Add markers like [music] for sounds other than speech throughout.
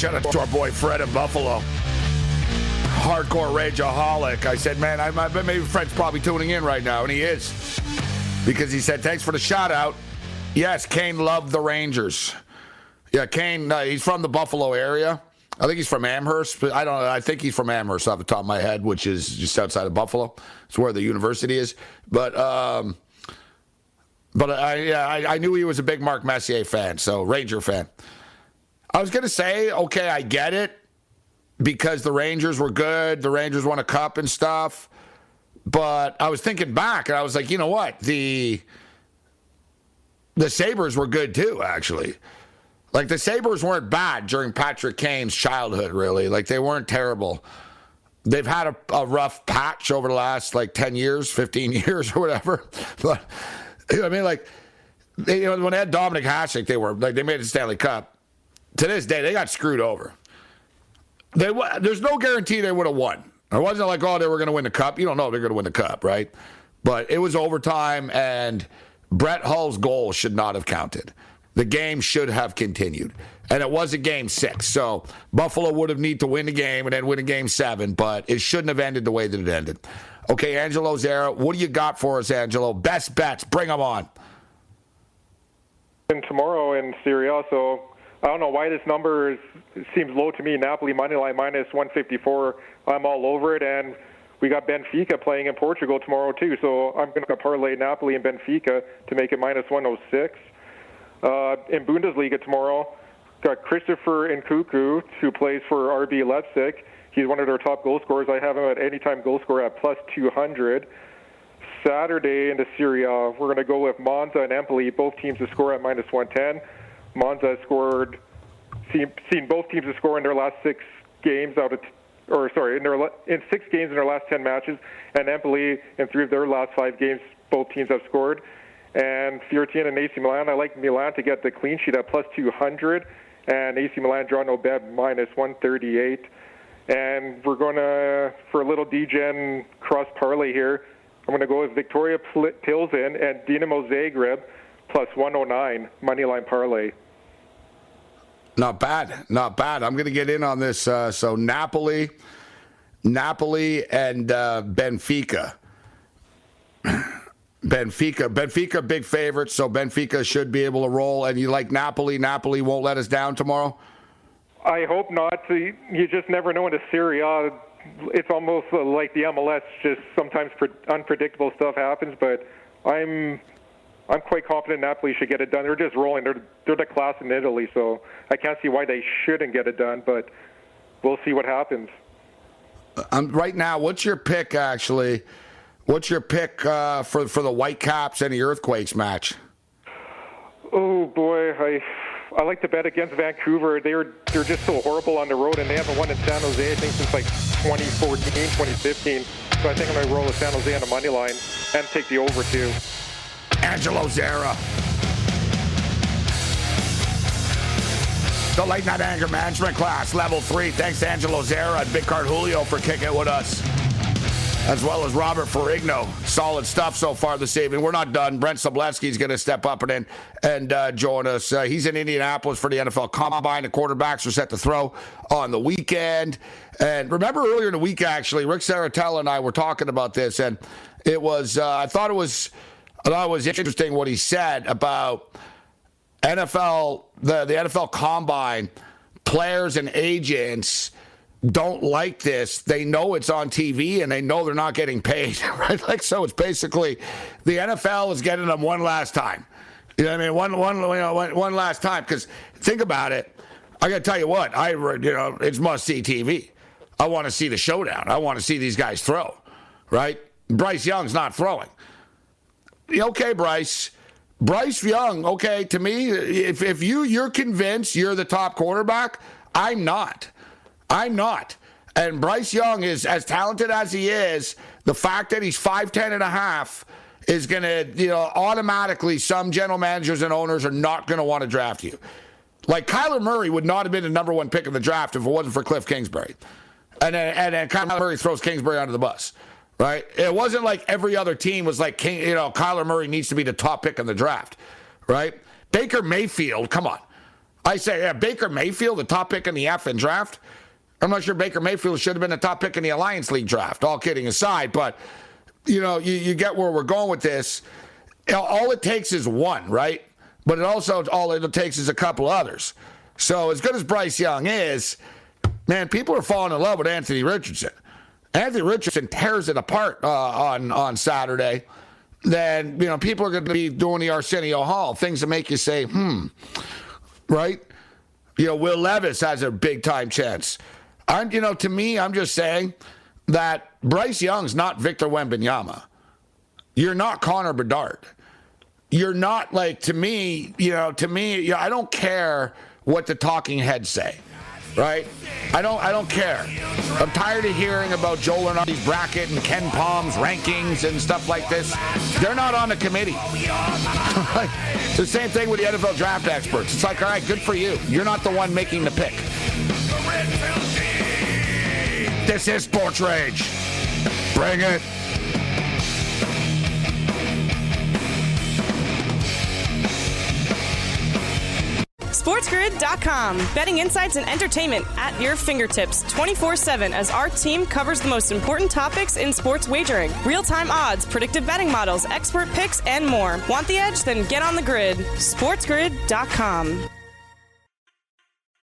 Shout out to our boy Fred in Buffalo. Hardcore rageaholic. I said, man, I, I maybe Fred's probably tuning in right now, and he is. Because he said, thanks for the shout out. Yes, Kane loved the Rangers. Yeah, Kane, uh, he's from the Buffalo area. I think he's from Amherst, but I don't know. I think he's from Amherst off the top of my head, which is just outside of Buffalo. It's where the university is. But um, but I yeah, I, I knew he was a big Mark Messier fan, so Ranger fan. I was gonna say, okay, I get it because the Rangers were good. The Rangers won a cup and stuff. But I was thinking back, and I was like, you know what? The the Sabres were good too, actually. Like the Sabres weren't bad during Patrick Kane's childhood, really. Like they weren't terrible. They've had a, a rough patch over the last like 10 years, 15 [laughs] years, or whatever. But you know what I mean, like they, you know, when they had Dominik Hasek, they were like they made the Stanley Cup. To this day, they got screwed over. They there's no guarantee they would have won. It wasn't like oh they were going to win the cup. You don't know they're going to win the cup, right? But it was overtime, and Brett Hull's goal should not have counted. The game should have continued. And it was a game six. So Buffalo would have need to win the game and then win a game seven, but it shouldn't have ended the way that it ended. Okay, Angelo Zara, what do you got for us, Angelo? Best bets, bring them on. And tomorrow in Serie A, so I don't know why this number is, seems low to me. Napoli money line minus 154. I'm all over it, and we got Benfica playing in Portugal tomorrow too. So I'm going to parlay Napoli and Benfica to make it minus 106. Uh, in Bundesliga tomorrow, got Christopher Nkunku, who plays for RB Leipzig. He's one of their top goal scorers. I have him at anytime goal scorer at plus 200. Saturday in the Serie A, we're going to go with Monza and Empoli. Both teams to score at minus 110. Monza scored, seen, seen both teams to score in their last six games out of, or sorry, in their in six games in their last 10 matches, and Empoli in three of their last five games, both teams have scored. And Fiorentina and AC Milan, I like Milan to get the clean sheet at plus 200, and AC Milan draw no bet minus 138. And we're going to, for a little DGen cross parlay here, I'm going to go with Victoria Pilsen and Dinamo Zagreb plus 109 money line parlay. Not bad, not bad. I'm going to get in on this. Uh, so Napoli, Napoli, and uh, Benfica. [clears throat] Benfica, Benfica, big favorites, so Benfica should be able to roll. And you like Napoli? Napoli won't let us down tomorrow. I hope not. You just never know in the Serie A. It's almost like the MLS. Just sometimes unpredictable stuff happens, but I'm I'm quite confident Napoli should get it done. They're just rolling. They're they're the class in Italy, so I can't see why they shouldn't get it done. But we'll see what happens. Um, right now, what's your pick? Actually, what's your pick uh, for for the Whitecaps and the Earthquakes match? Oh boy, I I like to bet against Vancouver. They're they're just so horrible on the road, and they haven't won in San Jose I think since like 2014, 2015. So I think I'm gonna roll with San Jose on the money line and take the over too. Angelo Zara. The late night anger management class, level three. Thanks to Angelo Zara and Big Card Julio for kicking it with us. as well as Robert Ferrigno. Solid stuff so far this evening. We're not done. Brent Sobleski is going to step up and and uh, join us. Uh, he's in Indianapolis for the NFL Combine. The quarterbacks are set to throw on the weekend. And remember earlier in the week, actually, Rick Saratella and I were talking about this, and it was uh, I thought it was I thought it was interesting what he said about NFL the the NFL Combine players and agents don't like this. They know it's on TV and they know they're not getting paid, [laughs] right? Like so, it's basically the NFL is getting them one last time. You know what I mean? One one you know one, one last time. Because think about it. I got to tell you what. I you know it's must see TV. I want to see the showdown. I want to see these guys throw, right? Bryce Young's not throwing. Okay, Bryce. Bryce Young, okay, to me, if, if you you're convinced you're the top quarterback, I'm not. I'm not. And Bryce Young is as talented as he is, the fact that he's 5'10 and a half is going to, you know, automatically some general managers and owners are not going to want to draft you. Like Kyler Murray would not have been the number one pick in the draft if it wasn't for Cliff Kingsbury. And then, and then Kyler Murray throws Kingsbury under the bus, right? It wasn't like every other team was like, King, you know, Kyler Murray needs to be the top pick in the draft, right? Baker Mayfield, come on. I say, yeah, Baker Mayfield, the top pick in the and draft. I'm not sure Baker Mayfield should have been the top pick in the Alliance League draft, all kidding aside. But, you know, you, you get where we're going with this. All it takes is one, right? But it also, all it takes is a couple others. So, as good as Bryce Young is, man, people are falling in love with Anthony Richardson. Anthony Richardson tears it apart uh, on, on Saturday. Then, you know, people are going to be doing the Arsenio Hall, things that make you say, hmm, right? You know, Will Levis has a big time chance. I'm, you know, to me, I'm just saying that Bryce Young's not Victor Wembanyama. You're not Connor Bedard. You're not like to me, you know, to me, you know, I don't care what the talking heads say. Right? I don't I don't care. I'm tired of hearing about Joe Lunardi's bracket and KenPom's rankings and stuff like this. They're not on the committee. it's [laughs] the same thing with the NFL draft experts. It's like, all right, good for you. You're not the one making the pick. This is Sports Rage. Bring it. SportsGrid.com. Betting insights and entertainment at your fingertips 24 7 as our team covers the most important topics in sports wagering real time odds, predictive betting models, expert picks, and more. Want the edge? Then get on the grid. SportsGrid.com.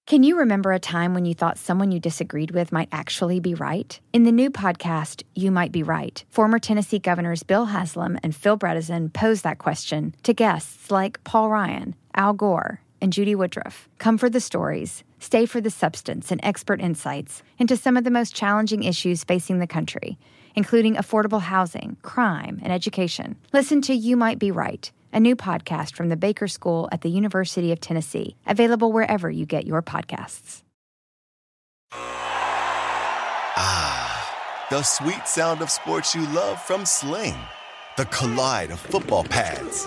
Can you remember a time when you thought someone you disagreed with might actually be right? In the new podcast, You Might Be Right, former Tennessee governors Bill Haslam and Phil Bredesen pose that question to guests like Paul Ryan, Al Gore, and Judy Woodruff. Come for the stories, stay for the substance and expert insights into some of the most challenging issues facing the country, including affordable housing, crime, and education. Listen to You Might Be Right a new podcast from the Baker School at the University of Tennessee, available wherever you get your podcasts. Ah, the sweet sound of sports you love from Sling. The collide of football pads,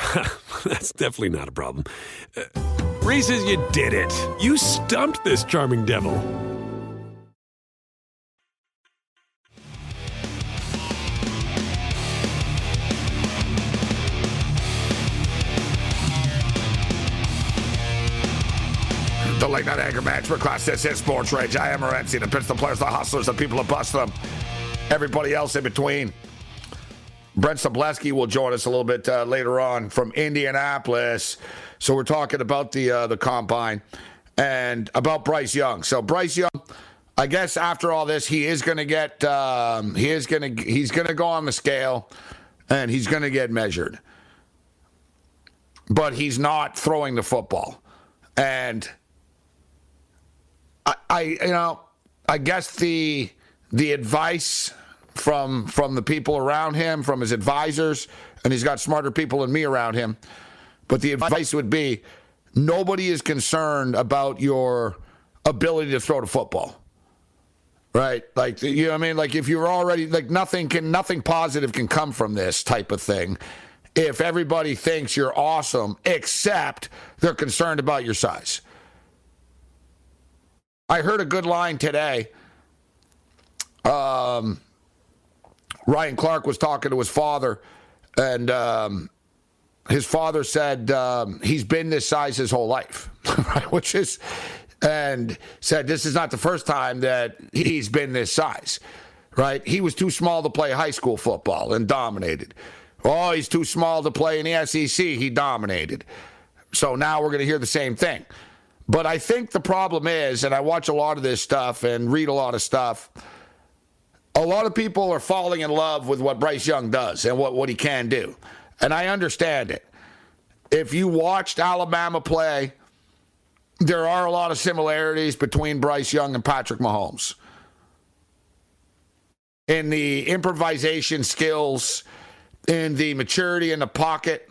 [laughs] that's definitely not a problem. Uh, Reese's, you did it. You stumped this charming devil. The late night anger management class. This is Sports Rage. I am Morency. The Princeton players, the hustlers, the people who bust them. Everybody else in between. Brent Sobleski will join us a little bit uh, later on from Indianapolis. So we're talking about the uh, the combine and about Bryce Young. So Bryce Young, I guess after all this, he is going to get um, he is going to he's going to go on the scale and he's going to get measured. But he's not throwing the football, and I, I you know I guess the the advice from from the people around him, from his advisors, and he's got smarter people than me around him. But the advice would be nobody is concerned about your ability to throw the football. Right? Like you know what I mean? Like if you're already like nothing can nothing positive can come from this type of thing if everybody thinks you're awesome except they're concerned about your size. I heard a good line today. Um, Ryan Clark was talking to his father, and um, his father said um, he's been this size his whole life, [laughs] right? Which is, and said this is not the first time that he's been this size, right? He was too small to play high school football and dominated. Oh, he's too small to play in the SEC. He dominated. So now we're going to hear the same thing. But I think the problem is, and I watch a lot of this stuff and read a lot of stuff, a lot of people are falling in love with what Bryce Young does and what, what he can do. And I understand it. If you watched Alabama play, there are a lot of similarities between Bryce Young and Patrick Mahomes. In the improvisation skills, in the maturity in the pocket,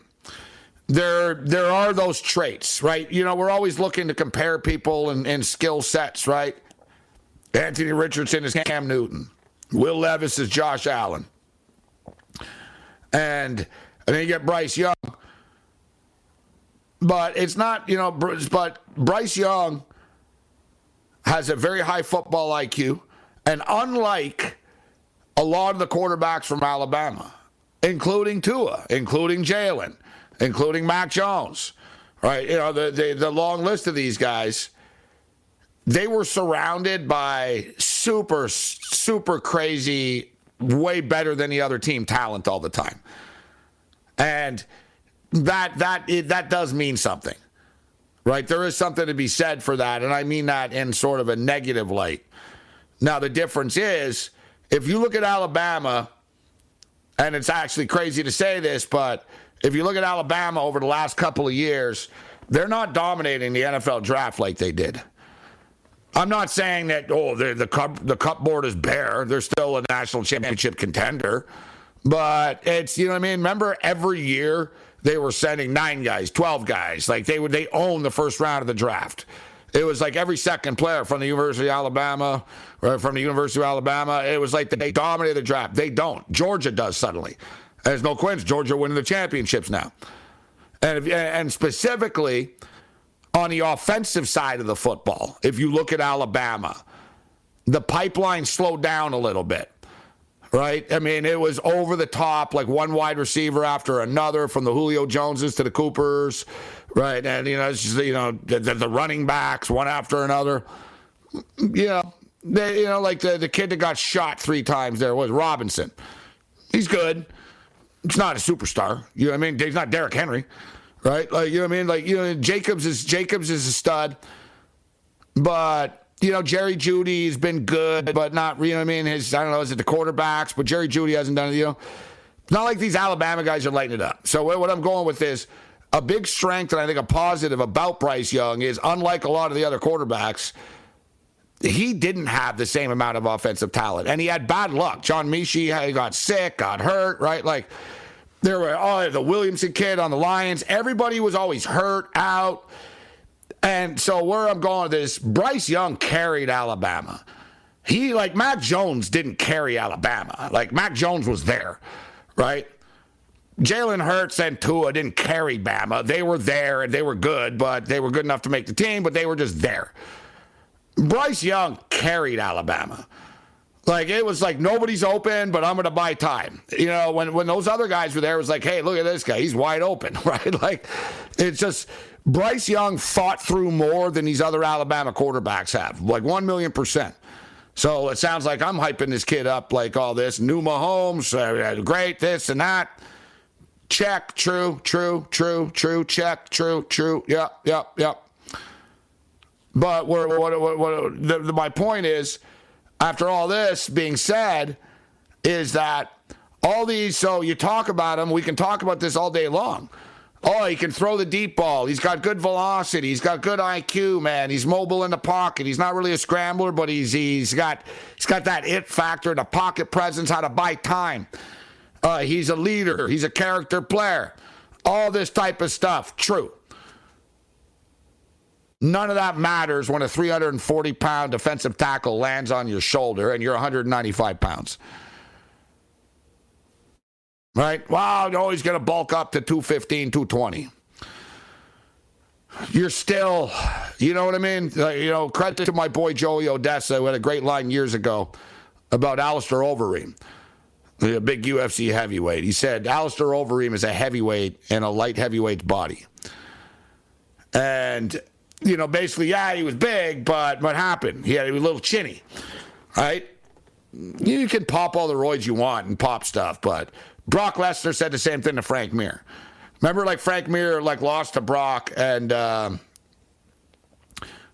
there there are those traits, right? You know, we're always looking to compare people and, and skill sets, right? Anthony Richardson is Cam Newton. Will Levis is Josh Allen. And and then you get Bryce Young. But it's not, you know, but Bryce Young has a very high football IQ. And unlike a lot of the quarterbacks from Alabama, including Tua, including Jalen, including Mac Jones, right? You know, the, the, the long list of these guys, they were surrounded by super, super crazy, way better than the other team talent all the time. And that that that does mean something. Right? There is something to be said for that, and I mean that in sort of a negative light. Now the difference is if you look at Alabama, and it's actually crazy to say this, but if you look at Alabama over the last couple of years, they're not dominating the NFL draft like they did. I'm not saying that oh the the cup the cup board is bare. They're still a national championship contender, but it's you know what I mean. Remember every year they were sending nine guys, twelve guys. Like they would they own the first round of the draft. It was like every second player from the University of Alabama, from the University of Alabama. It was like they dominated the draft. They don't. Georgia does suddenly. There's no coincidence. Georgia winning the championships now, and if, and specifically on the offensive side of the football, if you look at Alabama, the pipeline slowed down a little bit right? I mean, it was over the top, like one wide receiver after another, from the Julio Joneses to the Coopers, right? And you know, it's just, you know, the, the running backs one after another. You know, they, you know, like the the kid that got shot three times there was Robinson. He's good. He's not a superstar. You know I mean? He's not Derrick Henry, right? Like you know what I mean? Like you know, Jacobs is Jacobs is a stud, but you know, Jerry Jeudy's been good, but not, you know what I mean? His, I don't know, is it the quarterbacks? But Jerry Jeudy hasn't done it, you know? Not like these Alabama guys are lighting it up. So what I'm going with is a big strength and I think a positive about Bryce Young is unlike a lot of the other quarterbacks, he didn't have the same amount of offensive talent. And he had bad luck. John Metchie got sick, got hurt, right? Like there were oh the Williamson kid on the Lions. Everybody was always hurt, out. And so where I'm going with this, Bryce Young carried Alabama. He like Mac Jones didn't carry Alabama. Like Mac Jones was there, right? Jalen Hurts and Tua didn't carry Bama. They were there and they were good, but they were good enough to make the team, but they were just there. Bryce Young carried Alabama. Like it was like nobody's open, but I'm going to buy time. You know, when when those other guys were there, it was like, hey, look at this guy, he's wide open, [laughs] right? Like it's just Bryce Young fought through more than these other Alabama quarterbacks have, like 1 million percent. So it sounds like I'm hyping this kid up like all this. New Mahomes, uh, great, this and that. Check, true, true, true, true, check, true, true. Yep, yep, yep. But what, what, what, what the, the, my point is, after all this being said, is that all these, so you talk about him, we can talk about this all day long. Oh, he can throw the deep ball. He's got good velocity. He's got good IQ, man. He's mobile in the pocket. He's not really a scrambler, but he's he's got he's got that it factor, the pocket presence, how to buy time. Uh, he's a leader. He's a character player. All this type of stuff. True. None of that matters when a 340 pound defensive tackle lands on your shoulder and you're 195 pounds. Right? Wow, no, he's going to bulk up to 215, 220. You're still, you know what I mean? Uh, you know, credit to my boy Joey Odessa, who had a great line years ago about Alistair Overeem, a big UFC heavyweight. He said Alistair Overeem is a heavyweight in a light heavyweight's body. And, you know, basically, yeah, he was big, but what happened? He had a little chinny, right? You can pop all the roids you want and pop stuff, but Brock Lesnar said the same thing to Frank Mir. Remember, like Frank Mir, like lost to Brock, and uh,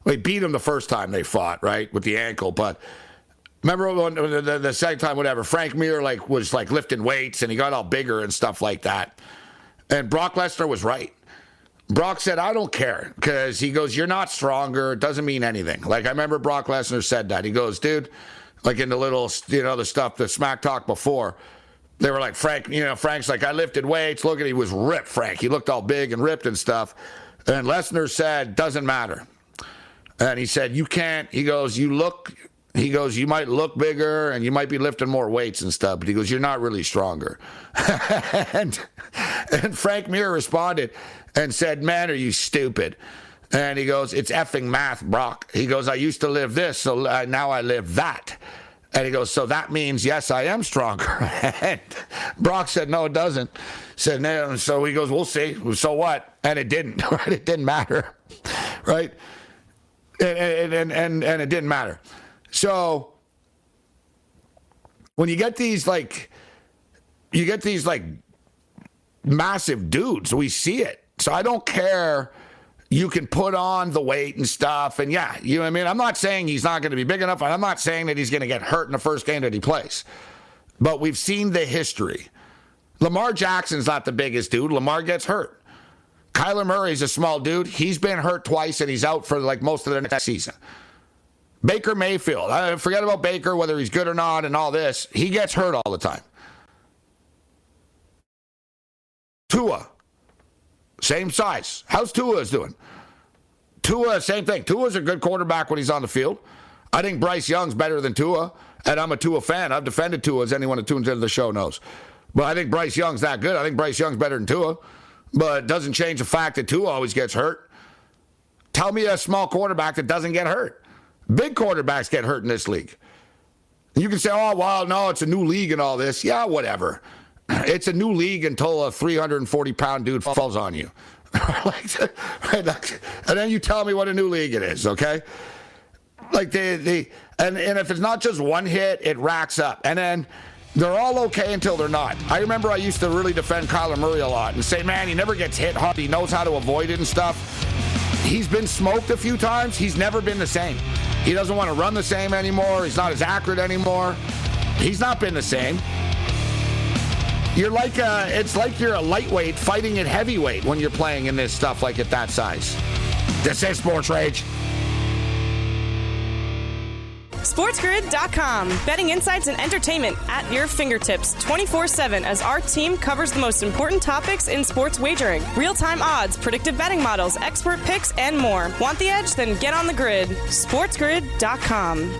they beat him the first time they fought, right, with the ankle. But remember when, the, the second time, whatever, Frank Mir like was like lifting weights, and he got all bigger and stuff like that. And Brock Lesnar was right. Brock said, I don't care because he goes, You're not stronger. It doesn't mean anything. Like, I remember Brock Lesnar said that. He goes, Dude, like in the little, you know, the stuff, the smack talk before, they were like, Frank, you know, Frank's like, I lifted weights. Look at, he was ripped, Frank. He looked all big and ripped and stuff. And Lesnar said, Doesn't matter. And he said, You can't, he goes, You look, he goes, You might look bigger and you might be lifting more weights and stuff, but he goes, You're not really stronger. [laughs] and, and Frank Mir responded and said, Man, are you stupid? And he goes, It's effing math, Brock. He goes, I used to live this, so now I live that. And he goes, So that means, yes, I am stronger. [laughs] and Brock said, No, it doesn't. Said, No. So he goes, We'll see. So what? And it didn't, [laughs] right? It didn't matter, [laughs] right? And, and, and, and it didn't matter. So when you get these, like, you get these, like, massive dudes, we see it. So I don't care you can put on the weight and stuff. And yeah, you know what I mean? I'm not saying he's not going to be big enough. I'm not saying that he's going to get hurt in the first game that he plays. But we've seen the history. Lamar Jackson's not the biggest dude. Lamar gets hurt. Kyler Murray's a small dude. He's been hurt twice and he's out for like most of the next season. Baker Mayfield, I forget about Baker, whether he's good or not, and all this. He gets hurt all the time. Tua, same size. How's Tua's doing? Tua, same thing. Tua's a good quarterback when he's on the field. I think Bryce Young's better than Tua, and I'm a Tua fan. I've defended Tua, as anyone who tunes into the show knows. But I think Bryce Young's that good. I think Bryce Young's better than Tua, but it doesn't change the fact that Tua always gets hurt. Tell me a small quarterback that doesn't get hurt. Big quarterbacks get hurt in this league. You can say, oh, well, no, it's a new league and all this. Yeah, whatever. [clears throat] It's a new league until a 340 pound dude falls on you. [laughs] and then you tell me what a new league it is, okay? Like the the and, and if it's not just one hit, it racks up. And then they're all okay until they're not. I remember I used to really defend Kyler Murray a lot and say, man, he never gets hit hard. He knows how to avoid it and stuff. He's been smoked a few times. He's never been the same. He doesn't want to run the same anymore. He's not as accurate anymore. He's not been the same. You're like a, it's like you're a lightweight fighting at heavyweight when you're playing in this stuff like at that size. This is Sports Rage. SportsGrid.com. Betting insights and entertainment at your fingertips 24 7 as our team covers the most important topics in sports wagering real time odds, predictive betting models, expert picks, and more. Want the edge? Then get on the grid. SportsGrid.com.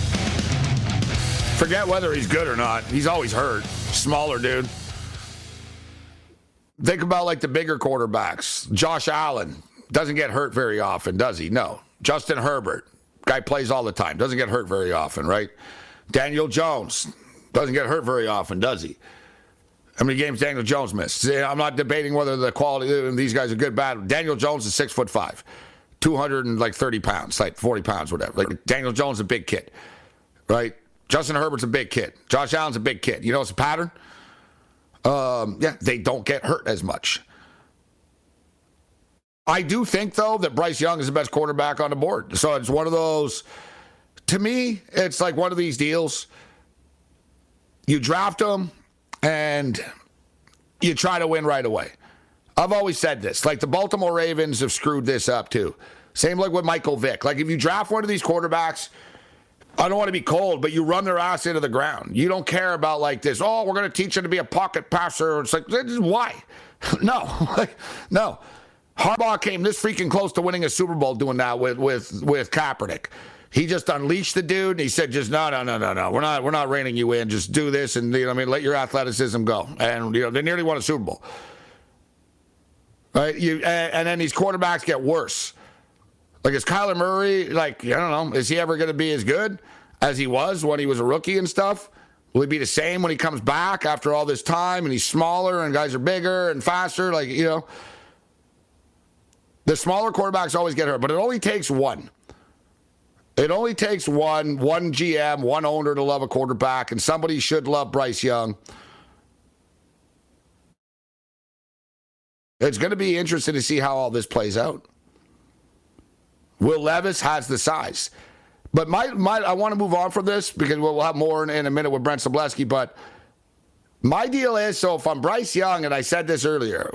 Forget whether he's good or not. He's always hurt. Smaller dude. Think about like the bigger quarterbacks. Josh Allen doesn't get hurt very often, does he? No. Justin Herbert, guy plays all the time, doesn't get hurt very often, right? Daniel Jones doesn't get hurt very often, does he? How many games Daniel Jones missed? I'm not debating whether the quality of these guys are good, bad. Daniel Jones is six foot five. 230 pounds, like 40 pounds, whatever. Like Daniel Jones is a big kid, right? Justin Herbert's a big kid. Josh Allen's a big kid. You know it's a pattern? Um, yeah, they don't get hurt as much. I do think, though, that Bryce Young is the best quarterback on the board. So it's one of those, to me, it's like one of these deals. You draft him and you try to win right away. I've always said this. Like the Baltimore Ravens have screwed this up too. Same like with Michael Vick. Like if you draft one of these quarterbacks, I don't want to be cold, but you run their ass into the ground. You don't care about like this. Oh, we're going to teach them to be a pocket passer. It's like why? [laughs] no, [laughs] no. Harbaugh came this freaking close to winning a Super Bowl doing that with with with Kaepernick. He just unleashed the dude and he said, just no, no, no, no, no. We're not we're not reining you in. Just do this and you know, I mean, let your athleticism go. And you know, they nearly won a Super Bowl. Right? You and, and then these quarterbacks get worse. Like is Kyler Murray like I don't know, is he ever going to be as good as he was when he was a rookie and stuff? Will he be the same when he comes back after all this time and he's smaller and guys are bigger and faster? Like, you know, the smaller quarterbacks always get hurt, but it only takes one. It only takes one, one GM, one owner to love a quarterback, and somebody should love Bryce Young. It's going to be interesting to see how all this plays out. Will Levis has the size. But my, my I want to move on from this because we'll have more in, in a minute with Brent Sobleski. But my deal is so if I'm Bryce Young, and I said this earlier,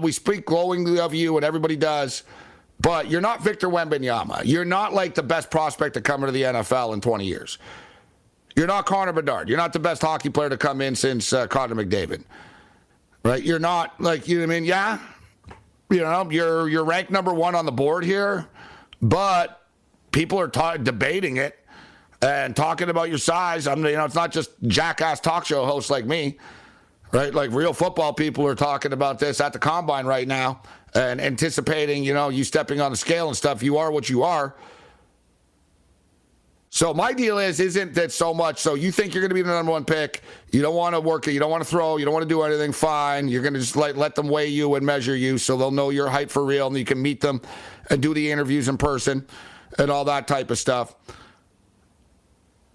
we speak glowingly of you, and everybody does, but you're not Victor Wembanyama. You're not like the best prospect to come into the NFL in 20 years. You're not Connor Bedard. You're not the best hockey player to come in since uh, Connor McDavid right? You're not like you. Know I mean, yeah, you know, you're you're ranked number one on the board here, but people are ta- debating it and talking about your size. I'm, you know, it's not just jackass talk show hosts like me, right? Like real football people are talking about this at the combine right now and anticipating, you know, you stepping on the scale and stuff. You are what you are. So my deal is, isn't that so much? So you think you're going to be the number one pick? You don't want to work it. You don't want to throw. You don't want to do anything. Fine. You're going to just let let them weigh you and measure you, so they'll know your height for real, and you can meet them and do the interviews in person and all that type of stuff.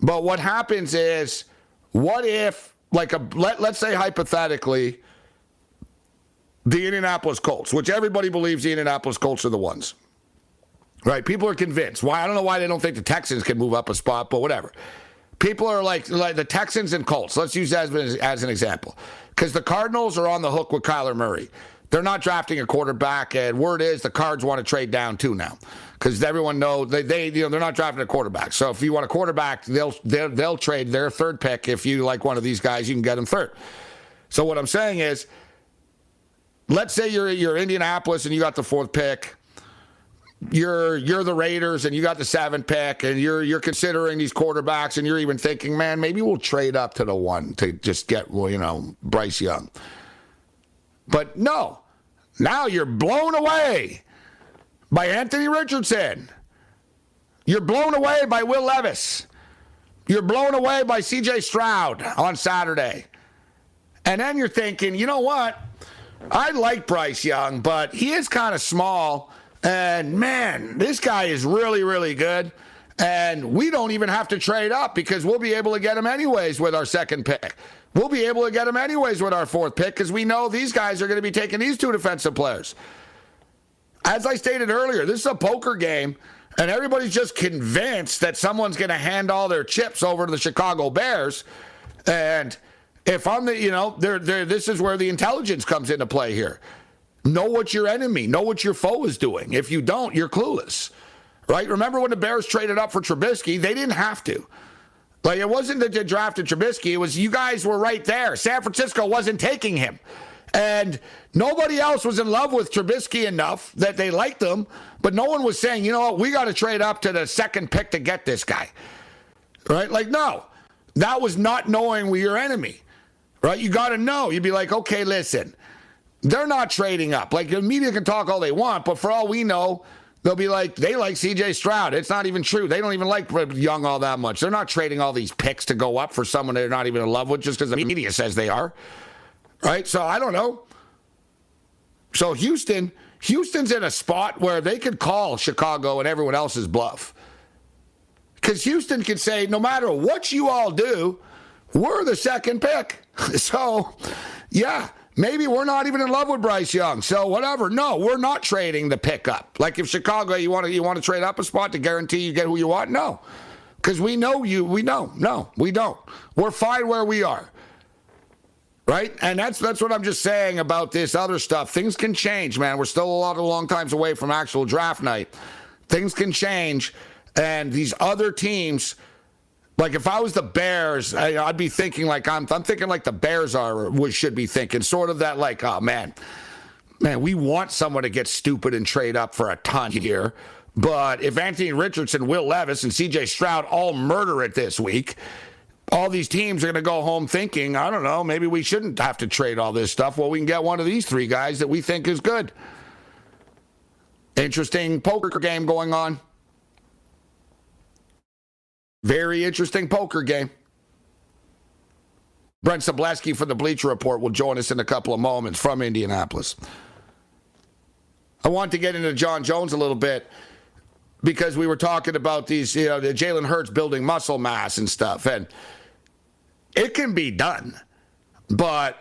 But what happens is, what if, like a let let's say hypothetically, the Indianapolis Colts, which everybody believes the Indianapolis Colts are the ones Right. People are convinced. Why? I don't know why they don't think the Texans can move up a spot, but whatever. People are like, like the Texans and Colts. Let's use that as, as an example. Because the Cardinals are on the hook with Kyler Murray. They're not drafting a quarterback, and word is the Cards want to trade down too now, because everyone knows they, they you know they're not drafting a quarterback. So if you want a quarterback, they'll they'll, they'll trade their third pick. If you like one of these guys, you can get them third. So what I'm saying is, let's say you're you're Indianapolis and you got the fourth pick you're you're the Raiders and you got the seven pick and you're you're considering these quarterbacks and you're even thinking, man, maybe we'll trade up to the one to just get well, you know, Bryce Young. But no, now you're blown away by Anthony Richardson. You're blown away by Will Levis. You're blown away by CJ Stroud on Saturday. And then you're thinking, you know what? I like Bryce Young, but he is kind of small and man, this guy is really, really good. And we don't even have to trade up because we'll be able to get him anyways with our second pick. We'll be able to get him anyways with our fourth pick because we know these guys are going to be taking these two defensive players. As I stated earlier, this is a poker game, and everybody's just convinced that someone's going to hand all their chips over to the Chicago Bears. And if I'm the, you know, they're, they're, this is where the intelligence comes into play here. Know what your enemy, know what your foe is doing. If you don't, you're clueless, right? Remember when the Bears traded up for Trubisky? They didn't have to. Like it wasn't that they drafted Trubisky. It was you guys were right there. San Francisco wasn't taking him. And nobody else was in love with Trubisky enough that they liked him, but no one was saying, you know what, we got to trade up to the second pick to get this guy. Right? Like, no. That was not knowing your enemy. Right? You got to know. You'd be like, okay, listen, they're not trading up. Like the media can talk all they want, but for all we know, They'll be like, they like CJ Stroud. It's not even true. They don't even like Young all that much. They're not trading all these picks to go up for someone they're not even in love with just because the media says they are. Right? So I don't know. So Houston, Houston's in a spot where they could call Chicago and everyone else's bluff. Because Houston could say, no matter what you all do, we're the second pick. [laughs] so, yeah, Maybe we're not even in love with Bryce Young. So whatever. No, we're not trading the pickup. Like if Chicago, you want to you want to trade up a spot to guarantee you get who you want? No, because we know you. We know. No, we don't. We're fine where we are. Right, and that's that's what I'm just saying about this other stuff. Things can change, man. We're still a lot of long times away from actual draft night. Things can change, and these other teams like if I was the Bears, I, would be thinking like I'm. I'm thinking like the Bears are. Should be thinking sort of that like, oh man, man, we want someone to get stupid and trade up for a ton here. But if Anthony Richardson, Will Levis, and C.J. Stroud all murder it this week, all these teams are going to go home thinking, I don't know, maybe we shouldn't have to trade all this stuff. Well, we can get one of these three guys that we think is good. Interesting poker game going on. Very interesting poker game. Brent Sobleski from the Bleacher Report will join us in a couple of moments from Indianapolis. I want to get into Jon Jones a little bit because we were talking about these, you know, the Jalen Hurts building muscle mass and stuff, and it can be done, but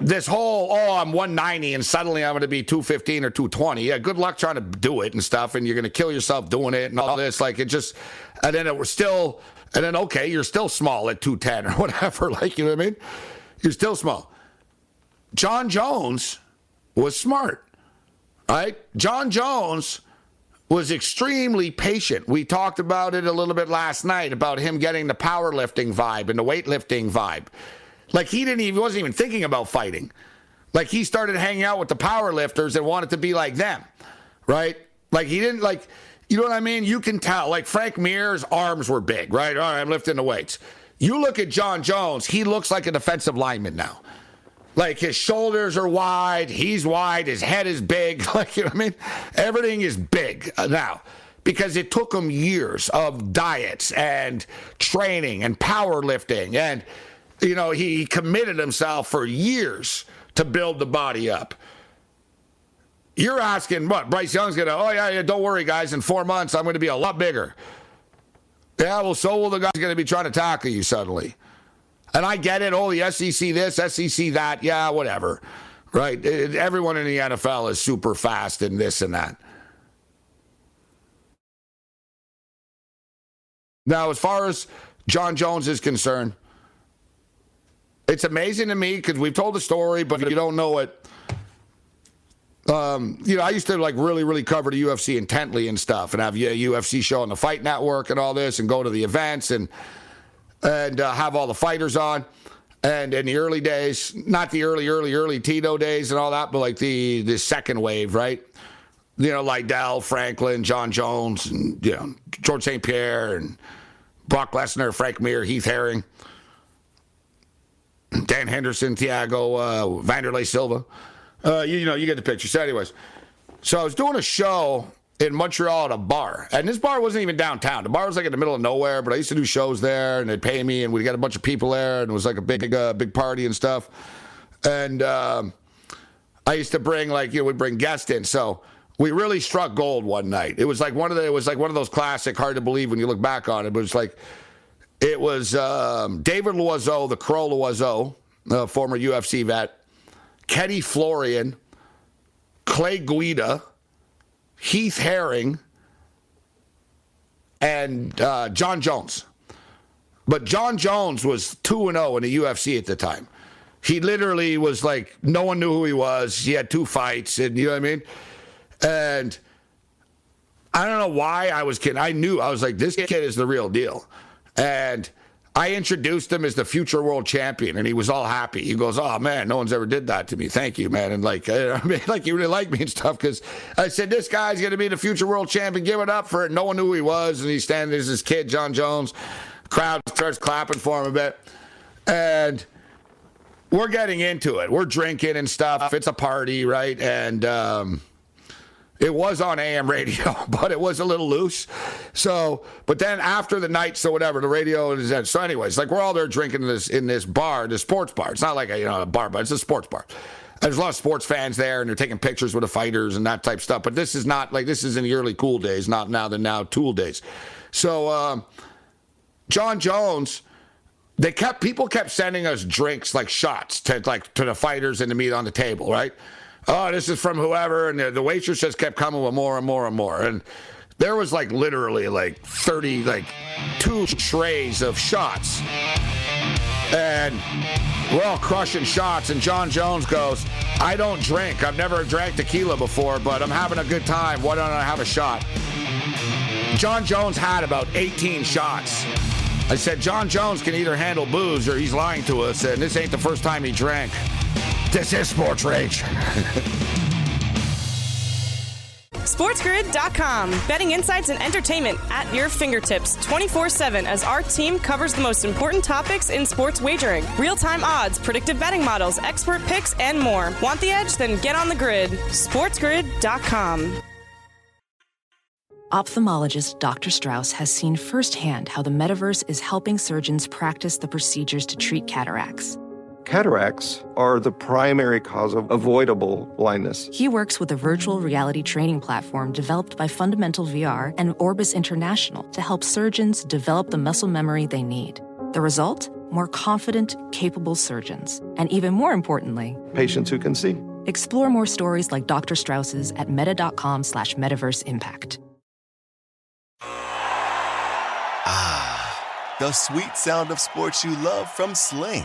this whole oh I'm 190 and suddenly I'm going to be 215 or 220. Yeah, good luck trying to do it and stuff, and you're going to kill yourself doing it and all this. Like it just, and then it was still, and then okay, you're still small at 210 or [laughs] whatever. Like you know what I mean? You're still small. Jon Jones was smart, right? Jon Jones was extremely patient. We talked about it a little bit last night about him getting the powerlifting vibe and the weightlifting vibe. Like he didn't even wasn't even thinking about fighting. Like he started hanging out with the power lifters and wanted to be like them. Right? Like he didn't like you know what I mean? You can tell. Like Frank Mir's arms were big, right? All right, I'm lifting the weights. You look at Jon Jones, he looks like a defensive lineman now. Like his shoulders are wide, he's wide, his head is big. [laughs] Like, you know what I mean? Everything is big now because it took him years of diets and training and powerlifting and you know, he committed himself for years to build the body up. You're asking what? Bryce Young's going to, oh, yeah, yeah, don't worry, guys. In four months, I'm going to be a lot bigger. Yeah, well, so will the guys going to be trying to tackle you suddenly. And I get it. Oh, the SEC this, SEC that. Yeah, whatever. Right? It, everyone in the NFL is super fast and this and that. Now, as far as Jon Jones is concerned, it's amazing to me because we've told the story, but you don't know it. Um, you know, I used to like really, really cover the UFC intently and stuff, and have a UFC show on the Fight Network and all this, and go to the events and and uh, have all the fighters on. And in the early days, not the early, early, early Tito days and all that, but like the the second wave, right? You know, Liddell, Franklin, Jon Jones, and you know Georges St. Pierre and Brock Lesnar, Frank Mir, Heath Herring. Dan Henderson, Thiago, uh, Wanderlei Silva. Uh, you, you, know, you get the picture. So, anyways, so I was doing a show in Montreal at a bar, and this bar wasn't even downtown. The bar was like in the middle of nowhere, but I used to do shows there, and they'd pay me, and we'd get a bunch of people there, and it was like a big, uh, big party and stuff. And um, I used to bring like you know, would bring guests in, so we really struck gold one night. It was like one of the, it was like one of those classic, hard to believe when you look back on it, but it's like It was um, David Loiseau, the Crow Loiseau, uh, former UFC vet, Kenny Florian, Clay Guida, Heath Herring, and uh, Jon Jones. But Jon Jones was 2 0 in the UFC at the time. He literally was like, no one knew who he was. He had two fights, and you know what I mean? And I don't know why I was kidding. I knew, I was like, this kid is the real deal. And I introduced him as the future world champion, and he was all happy. He goes, "Oh man, no one's ever did that to me. Thank you, man." And like, [laughs] I mean, like he really liked me and stuff because I said, "This guy's going to be the future world champion. Give it up for it." No one knew who he was, and he's standing there's this kid, Jon Jones. Crowd starts clapping for him a bit, and we're getting into it. We're drinking and stuff. It's a party, right? And um, it was on AM radio, [laughs] but it was a little loose. So, but then after the night, so whatever, the radio is in. So, anyways, like we're all there drinking in this in this bar, this sports bar. It's not like a you know a bar, but it's a sports bar. There's a lot of sports fans there, and they're taking pictures with the fighters and that type stuff. But this is not like this is in the early cool days, not now the now tool days. So, um, Jon Jones they kept people kept sending us drinks like shots to like to the fighters and the meat on the table, right? Oh, this is from whoever, and the, the waitress just kept coming with more and more and more, and there was like literally like thirty, like two trays of shots, and we're all crushing shots, and Jon Jones goes, "I don't drink. I've never drank tequila before, but I'm having a good time. Why don't I have a shot?" Jon Jones had about 18 shots. I said, Jon Jones can either handle booze or he's lying to us, and this ain't the first time he drank. This is Sports Rage. SportsGrid.com. Betting insights and entertainment at your fingertips 24 7 as our team covers the most important topics in sports wagering real time odds, predictive betting models, expert picks, and more. Want the edge? Then get on the grid. SportsGrid.com. Ophthalmologist Dr. Strauss has seen firsthand how the metaverse is helping surgeons practice the procedures to treat cataracts. Cataracts are the primary cause of avoidable blindness. He works with a virtual reality training platform developed by Fundamental VR and Orbis International to help surgeons develop the muscle memory they need. The result? More confident, capable surgeons. And even more importantly, patients who can see. Explore more stories like Dr. Strauss's at meta.com slash metaverse impact. Ah, the sweet sound of sports you love from Sling.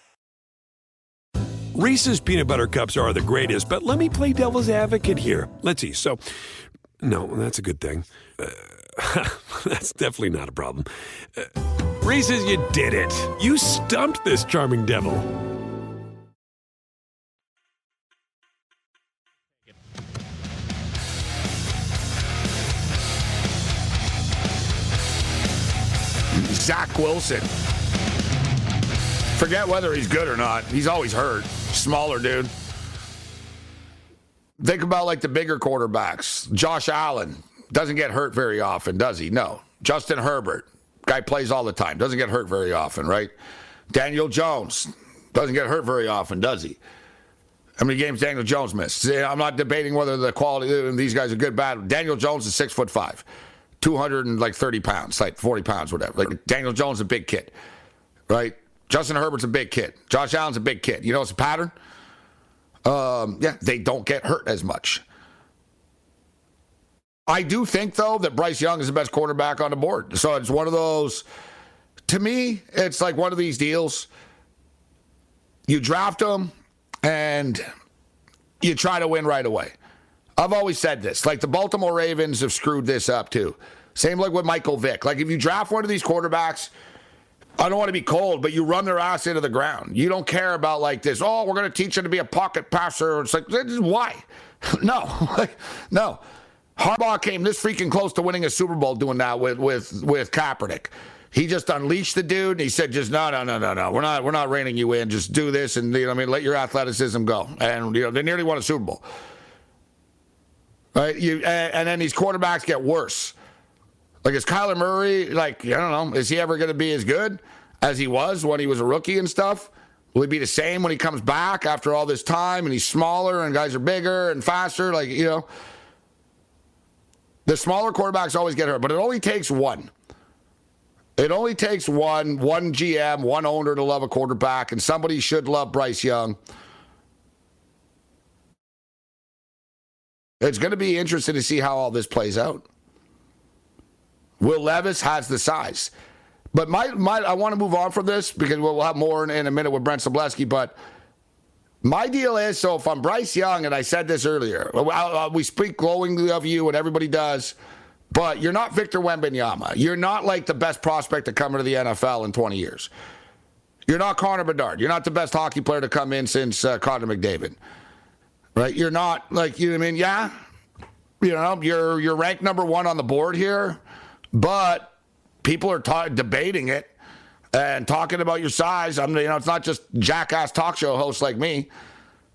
Reese's peanut butter cups are the greatest, but let me play devil's advocate here. Let's see. So, no, that's a good thing. Uh, [laughs] that's definitely not a problem. Uh, Reese's, you did it. You stumped this charming devil. Zach Wilson. Forget whether he's good or not. He's always hurt. Smaller dude. Think about like the bigger quarterbacks. Josh Allen doesn't get hurt very often, does he? No. Justin Herbert, guy plays all the time, doesn't get hurt very often, right? Daniel Jones doesn't get hurt very often, does he? How many games Daniel Jones missed? I'm not debating whether the quality of these guys are good, bad. Daniel Jones is six foot five, 230 pounds, like 40 pounds, whatever. Like Daniel Jones is a big kid, right? Justin Herbert's a big kid. Josh Allen's a big kid. You know it's a pattern? Um, yeah, they don't get hurt as much. I do think, though, that Bryce Young is the best quarterback on the board. So it's one of those, to me, it's like one of these deals. You draft him and you try to win right away. I've always said this. Like the Baltimore Ravens have screwed this up, too. Same like with Michael Vick. Like if you draft one of these quarterbacks, I don't want to be cold, but you run their ass into the ground. You don't care about like this. Oh, we're going to teach him to be a pocket passer. It's like why? [laughs] no, [laughs] like no. Harbaugh came this freaking close to winning a Super Bowl doing that with with with Kaepernick. he just unleashed the dude and he said just no no no no no we're not we're not reining you in just do this and you know I mean let your athleticism go and you know they nearly won a Super Bowl right you and, and then these quarterbacks get worse like is Kyler Murray like I don't know is he ever going to be as good as he was when he was a rookie and stuff will he be the same when he comes back after all this time and he's smaller and guys are bigger and faster like you know the smaller quarterbacks always get hurt but it only takes one it only takes one, one GM, one owner to love a quarterback, and somebody should love Bryce Young. It's going to be interesting to see how all this plays out. Will Levis has the size. But my, my I want to move on from this because we'll have more in, in a minute with Brent Sobleski. But my deal is so if I'm Bryce Young, and I said this earlier, we speak glowingly of you, and everybody does. But you're not Victor Wembanyama. You're not like the best prospect to come into the NFL in 20 years. You're not Connor Bedard. You're not the best hockey player to come in since uh, Connor McDavid. Right? You're not like you know what I mean, yeah. You know, you're you're ranked number 1 on the board here, but people are ta- debating it and talking about your size. I'm you know, it's not just jackass talk show hosts like me.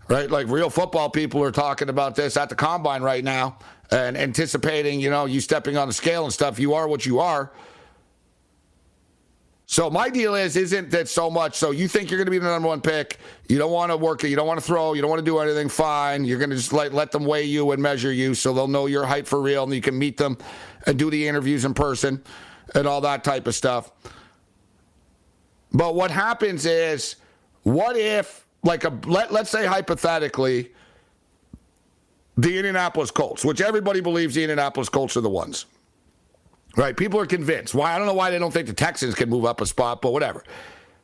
Right? Like real football people are talking about this at the combine right now and anticipating, you know, you stepping on the scale and stuff. You are what you are. So my deal is, isn't that so much? So you think you're going to be the number one pick? You don't want to work it. You don't want to throw. You don't want to do anything. Fine. You're going to just let let them weigh you and measure you, so they'll know your height for real, and you can meet them and do the interviews in person and all that type of stuff. But what happens is, what if, like a let let's say hypothetically, the Indianapolis Colts, which everybody believes the Indianapolis Colts are the ones. Right? People are convinced. Why? I don't know why they don't think the Texans can move up a spot, but whatever.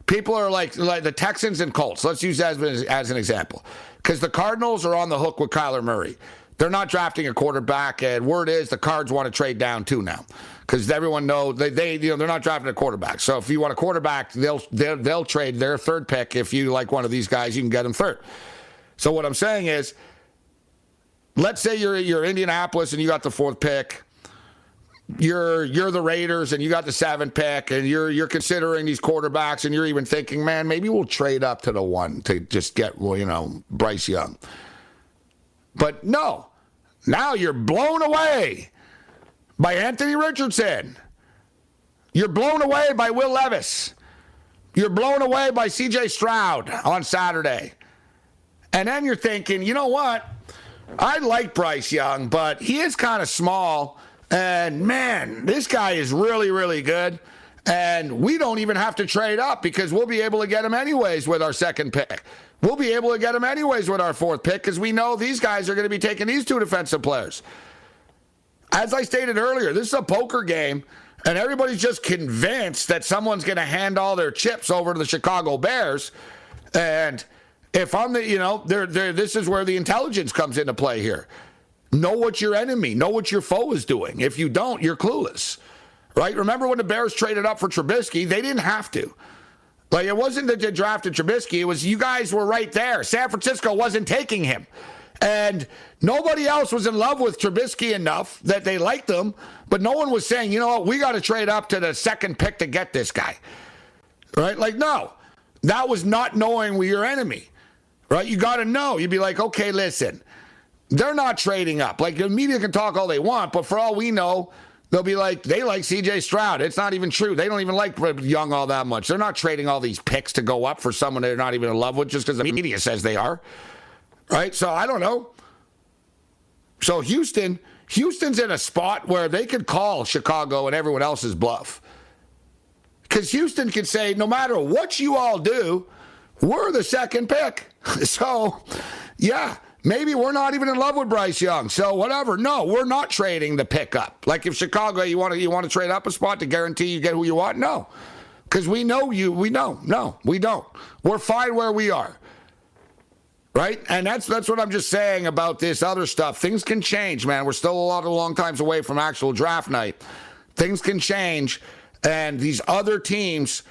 People are like, like the Texans and Colts. Let's use that as, as an example. Because the Cardinals are on the hook with Kyler Murray. They're not drafting a quarterback, and word is the Cards want to trade down too now, because everyone knows they, they you know they're not drafting a quarterback. So if you want a quarterback, they'll they'll, they'll trade their third pick. If you like one of these guys, you can get them third. So what I'm saying is let's say you're you're Indianapolis and you got the fourth pick. You're you're the Raiders and you got the seventh pick and you're you're considering these quarterbacks and you're even thinking, man, maybe we'll trade up to the one to just get well, you know, Bryce Young. But no, now you're blown away by Anthony Richardson. You're blown away by Will Levis. You're blown away by CJ Stroud on Saturday. And then you're thinking, you know what? I like Bryce Young, but he is kind of small. And man, this guy is really, really good. And we don't even have to trade up because we'll be able to get him anyways with our second pick. We'll be able to get him anyways with our fourth pick because we know these guys are going to be taking these two defensive players. As I stated earlier, this is a poker game, and everybody's just convinced that someone's going to hand all their chips over to the Chicago Bears. And if I'm the, you know, they're, they're, this is where the intelligence comes into play here. Know what your enemy, know what your foe is doing. If you don't, you're clueless, right? Remember when the Bears traded up for Trubisky? They didn't have to. Like it wasn't that they drafted Trubisky; it was you guys were right there. San Francisco wasn't taking him, and nobody else was in love with Trubisky enough that they liked him. But no one was saying, you know what, we got to trade up to the second pick to get this guy, right? Like no, that was not knowing we your enemy right? You got to know. You'd be like, okay, listen, they're not trading up. Like the media can talk all they want, but for all we know, they'll be like, they like CJ Stroud. It's not even true. They don't even like Young all that much. They're not trading all these picks to go up for someone they're not even in love with just because the media says they are. Right? So I don't know. So Houston, Houston's in a spot where they could call Chicago and everyone else's bluff. Because Houston can say, no matter what you all do, we're the second pick. [laughs] So, yeah, maybe we're not even in love with Bryce Young. So whatever. No, we're not trading the pickup. Like if Chicago, you want to you want to trade up a spot to guarantee you get who you want? No, because we know you. We know. No, we don't. We're fine where we are. Right, and that's that's what I'm just saying about this other stuff. Things can change, man. We're still a lot of long times away from actual draft night. Things can change, and these other teams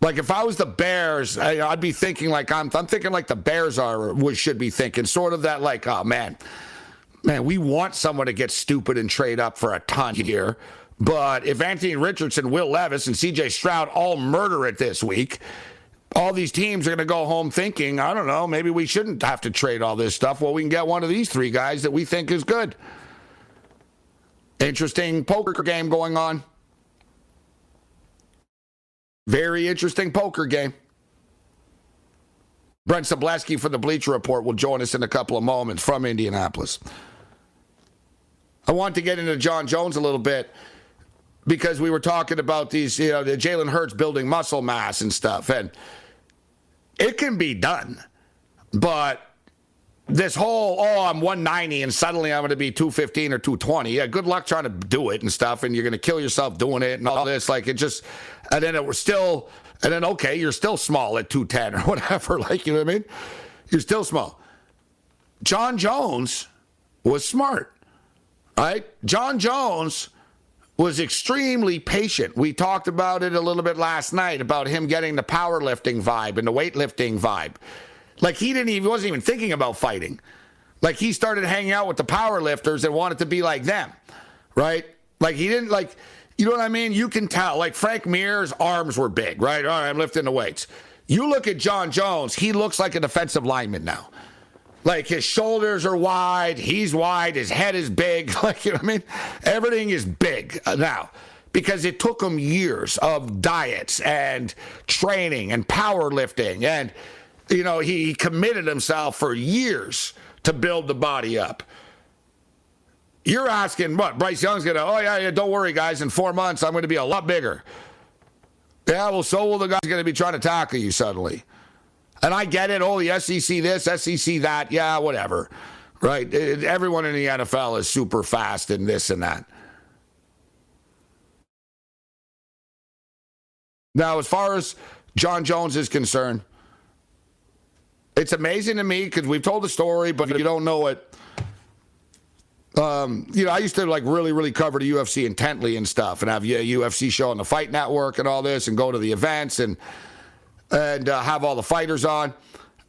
like if I was the Bears, I, would be thinking like I'm. I'm thinking like the Bears are. Should be thinking sort of that like, oh man, man, we want someone to get stupid and trade up for a ton here, But if Anthony Richardson, Will Levis, and CJ Stroud all murder it this week, all these teams are going to go home thinking, I don't know, maybe we shouldn't have to trade all this stuff. Well, we can get one of these three guys that we think is good. Interesting poker game going on. Very interesting poker game. Brent Sobleski for the Bleacher Report will join us in a couple of moments from Indianapolis. I want to get into Jon Jones a little bit because we were talking about these, you know, the Jalen Hurts building muscle mass and stuff. And it can be done. But this whole, oh, I'm 190 and suddenly I'm going to be 215 or 220. Yeah, good luck trying to do it and stuff. And you're going to kill yourself doing it and all this. Like it just, and then it was still, and then, okay, you're still small at 210 or [laughs] whatever. Like, you know what I mean? You're still small. Jon Jones was smart, right? Jon Jones was extremely patient. We talked about it a little bit last night about him getting the powerlifting vibe and the weightlifting vibe. Like he didn't even wasn't even thinking about fighting. Like he started hanging out with the powerlifters and wanted to be like them, right? Like he didn't like you know what I mean? You can tell. Like Frank Mir's arms were big, right? All right, I'm lifting the weights. You look at Jon Jones, he looks like a defensive lineman now. Like his shoulders are wide, he's wide, his head is big. [laughs] Like, you know what I mean? Everything is big now because it took him years of diets and training and powerlifting. And, you know, he committed himself for years to build the body up. You're asking what? Bryce Young's going to, oh, yeah, yeah, don't worry, guys. In four months, I'm going to be a lot bigger. Yeah, well, so will the guys going to be trying to tackle you suddenly. And I get it. Oh, the SEC this, SEC that. Yeah, whatever. Right? Everyone in the NFL is super fast and this and that. Now, as far as Jon Jones is concerned, it's amazing to me because we've told the story, but you don't know it, um, you know, I used to like really, really cover the UFC intently and stuff, and have a UFC show on the Fight Network and all this, and go to the events and and uh, have all the fighters on.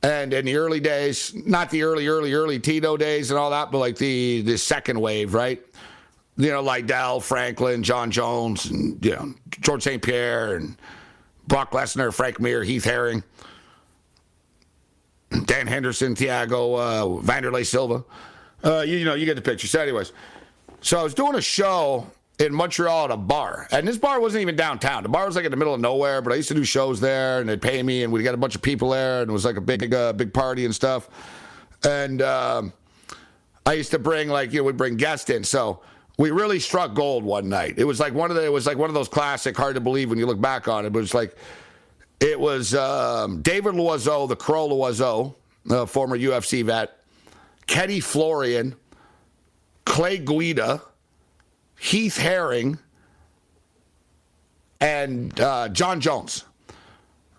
And in the early days, not the early, early, early Tito days and all that, but like the the second wave, right? You know, Liddell, Franklin, Jon Jones, and you know Georges St. Pierre and Brock Lesnar, Frank Mir, Heath Herring, Dan Henderson, Thiago, uh, Wanderlei Silva. Uh, you, you, know, you get the picture. So, anyways, so I was doing a show in Montreal at a bar, and this bar wasn't even downtown. The bar was like in the middle of nowhere, but I used to do shows there, and they'd pay me, and we'd get a bunch of people there, and it was like a big, uh, big party and stuff. And um, I used to bring like you know, would bring guests in, so we really struck gold one night. It was like one of the, it was like one of those classic, hard to believe when you look back on it, but it's like. It was um, David Loiseau, the Crow Loiseau, uh, former UFC vet, Kenny Florian, Clay Guida, Heath Herring, and uh, Jon Jones.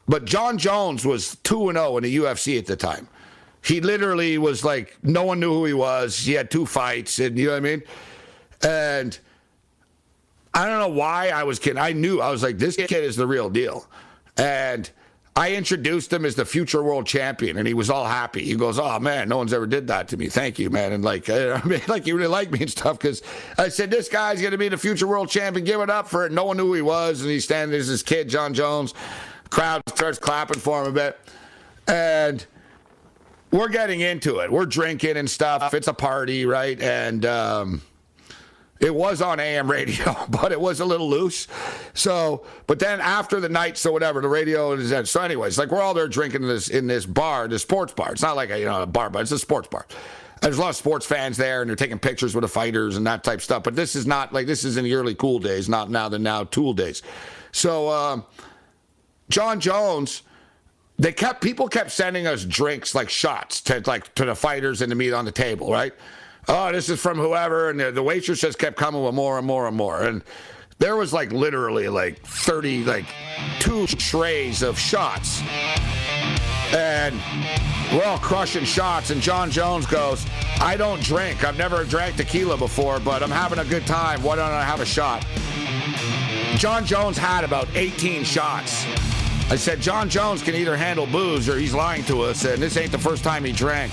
But Jon Jones was 2 0 in the UFC at the time. He literally was like, no one knew who he was. He had two fights, and you know what I mean? And I don't know why I was kidding. I knew, I was like, this kid is the real deal. And I introduced him as the future world champion, and he was all happy. He goes, "Oh man, no one's ever did that to me. Thank you, man." And like, [laughs] I mean, like he really liked me and stuff because I said, "This guy's going to be the future world champion. Give it up for it." No one knew who he was, and he's standing as his kid, Jon Jones. Crowd starts clapping for him a bit, and we're getting into it. We're drinking and stuff. It's a party, right? And um, it was on AM radio, [laughs] but it was a little loose. So, but then after the night, so whatever, the radio is in. So, anyways, like we're all there drinking in this in this bar, this sports bar. It's not like a you know a bar, but it's a sports bar. There's a lot of sports fans there, and they're taking pictures with the fighters and that type stuff. But this is not like this is in the early cool days, not now the now tool days. So, um, Jon Jones they kept people kept sending us drinks like shots to like to the fighters and the meat on the table, right? Oh, this is from whoever. And the, the waitress just kept coming with more and more and more. And there was like literally like 30, like two trays of shots. And we're all crushing shots. And Jon Jones goes, I don't drink. I've never drank tequila before, but I'm having a good time. Why don't I have a shot? Jon Jones had about 18 shots. I said, Jon Jones can either handle booze or he's lying to us, and this ain't the first time he drank.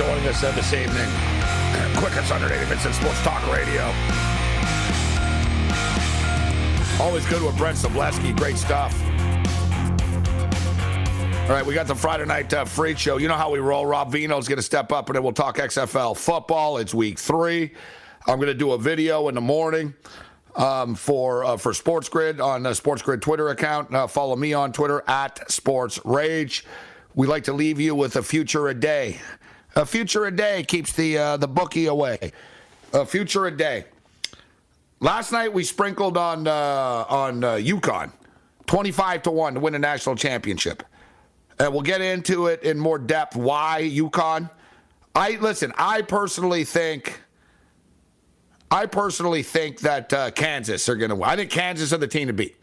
Joining us uh, this evening. [clears throat] Quick, Quickest 180 minutes in sports talk radio. Always good with Brent Sobleski. Great stuff. All right, we got the Friday night uh, show. You know how we roll. Rob Vino's going to step up and then we'll talk XFL football. It's week three. I'm going to do a video in the morning um, for uh, for Sports Grid on the Sports Grid Twitter account. Uh, follow me on Twitter at Sports Rage. We like to leave you with a future a day. A future a day keeps the uh, the bookie away. A future a day. Last night we sprinkled on uh, on uh, UConn, twenty five to one to win a national championship, and we'll get into it in more depth. Why UConn? I listen. I personally think. I personally think that uh, Kansas are going to win. I think Kansas are the team to beat.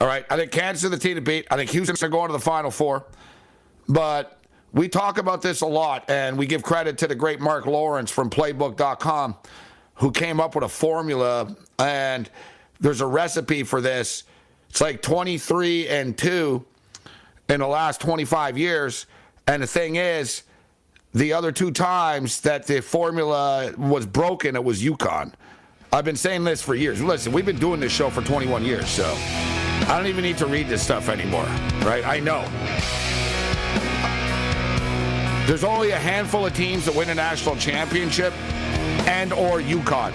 All right. I think Kansas are the team to beat. I think Houston's are going to the Final Four. But we talk about this a lot, and we give credit to the great Mark Lawrence from Playbook.com, who came up with a formula, and there's a recipe for this. It's like 23 and 2 in the last 25 years. And the thing is, the other two times that the formula was broken, it was UConn. I've been saying this for years. Listen, we've been doing this show for 21 years, so I don't even need to read this stuff anymore, right? I know. There's only a handful of teams that win a national championship and or UConn.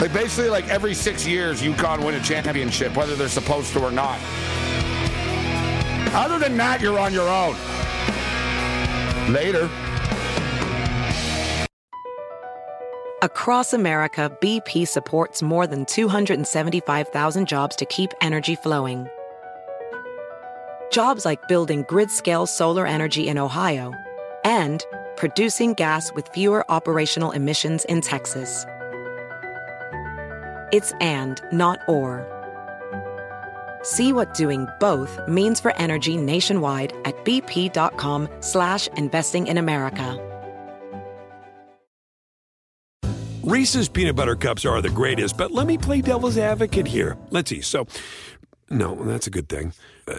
[laughs] like basically like every six years UConn win a championship, whether they're supposed to or not. Other than that, you're on your own. Later. Across America, BP supports more than 275,000 jobs to keep energy flowing. Jobs like building grid scale solar energy in Ohio and producing gas with fewer operational emissions in Texas. It's and, not or. See what doing both means for energy nationwide at bp.com slash investing in America. Reese's peanut butter cups are the greatest, but let me play devil's advocate here. Let's see. So, no, that's a good thing. Uh,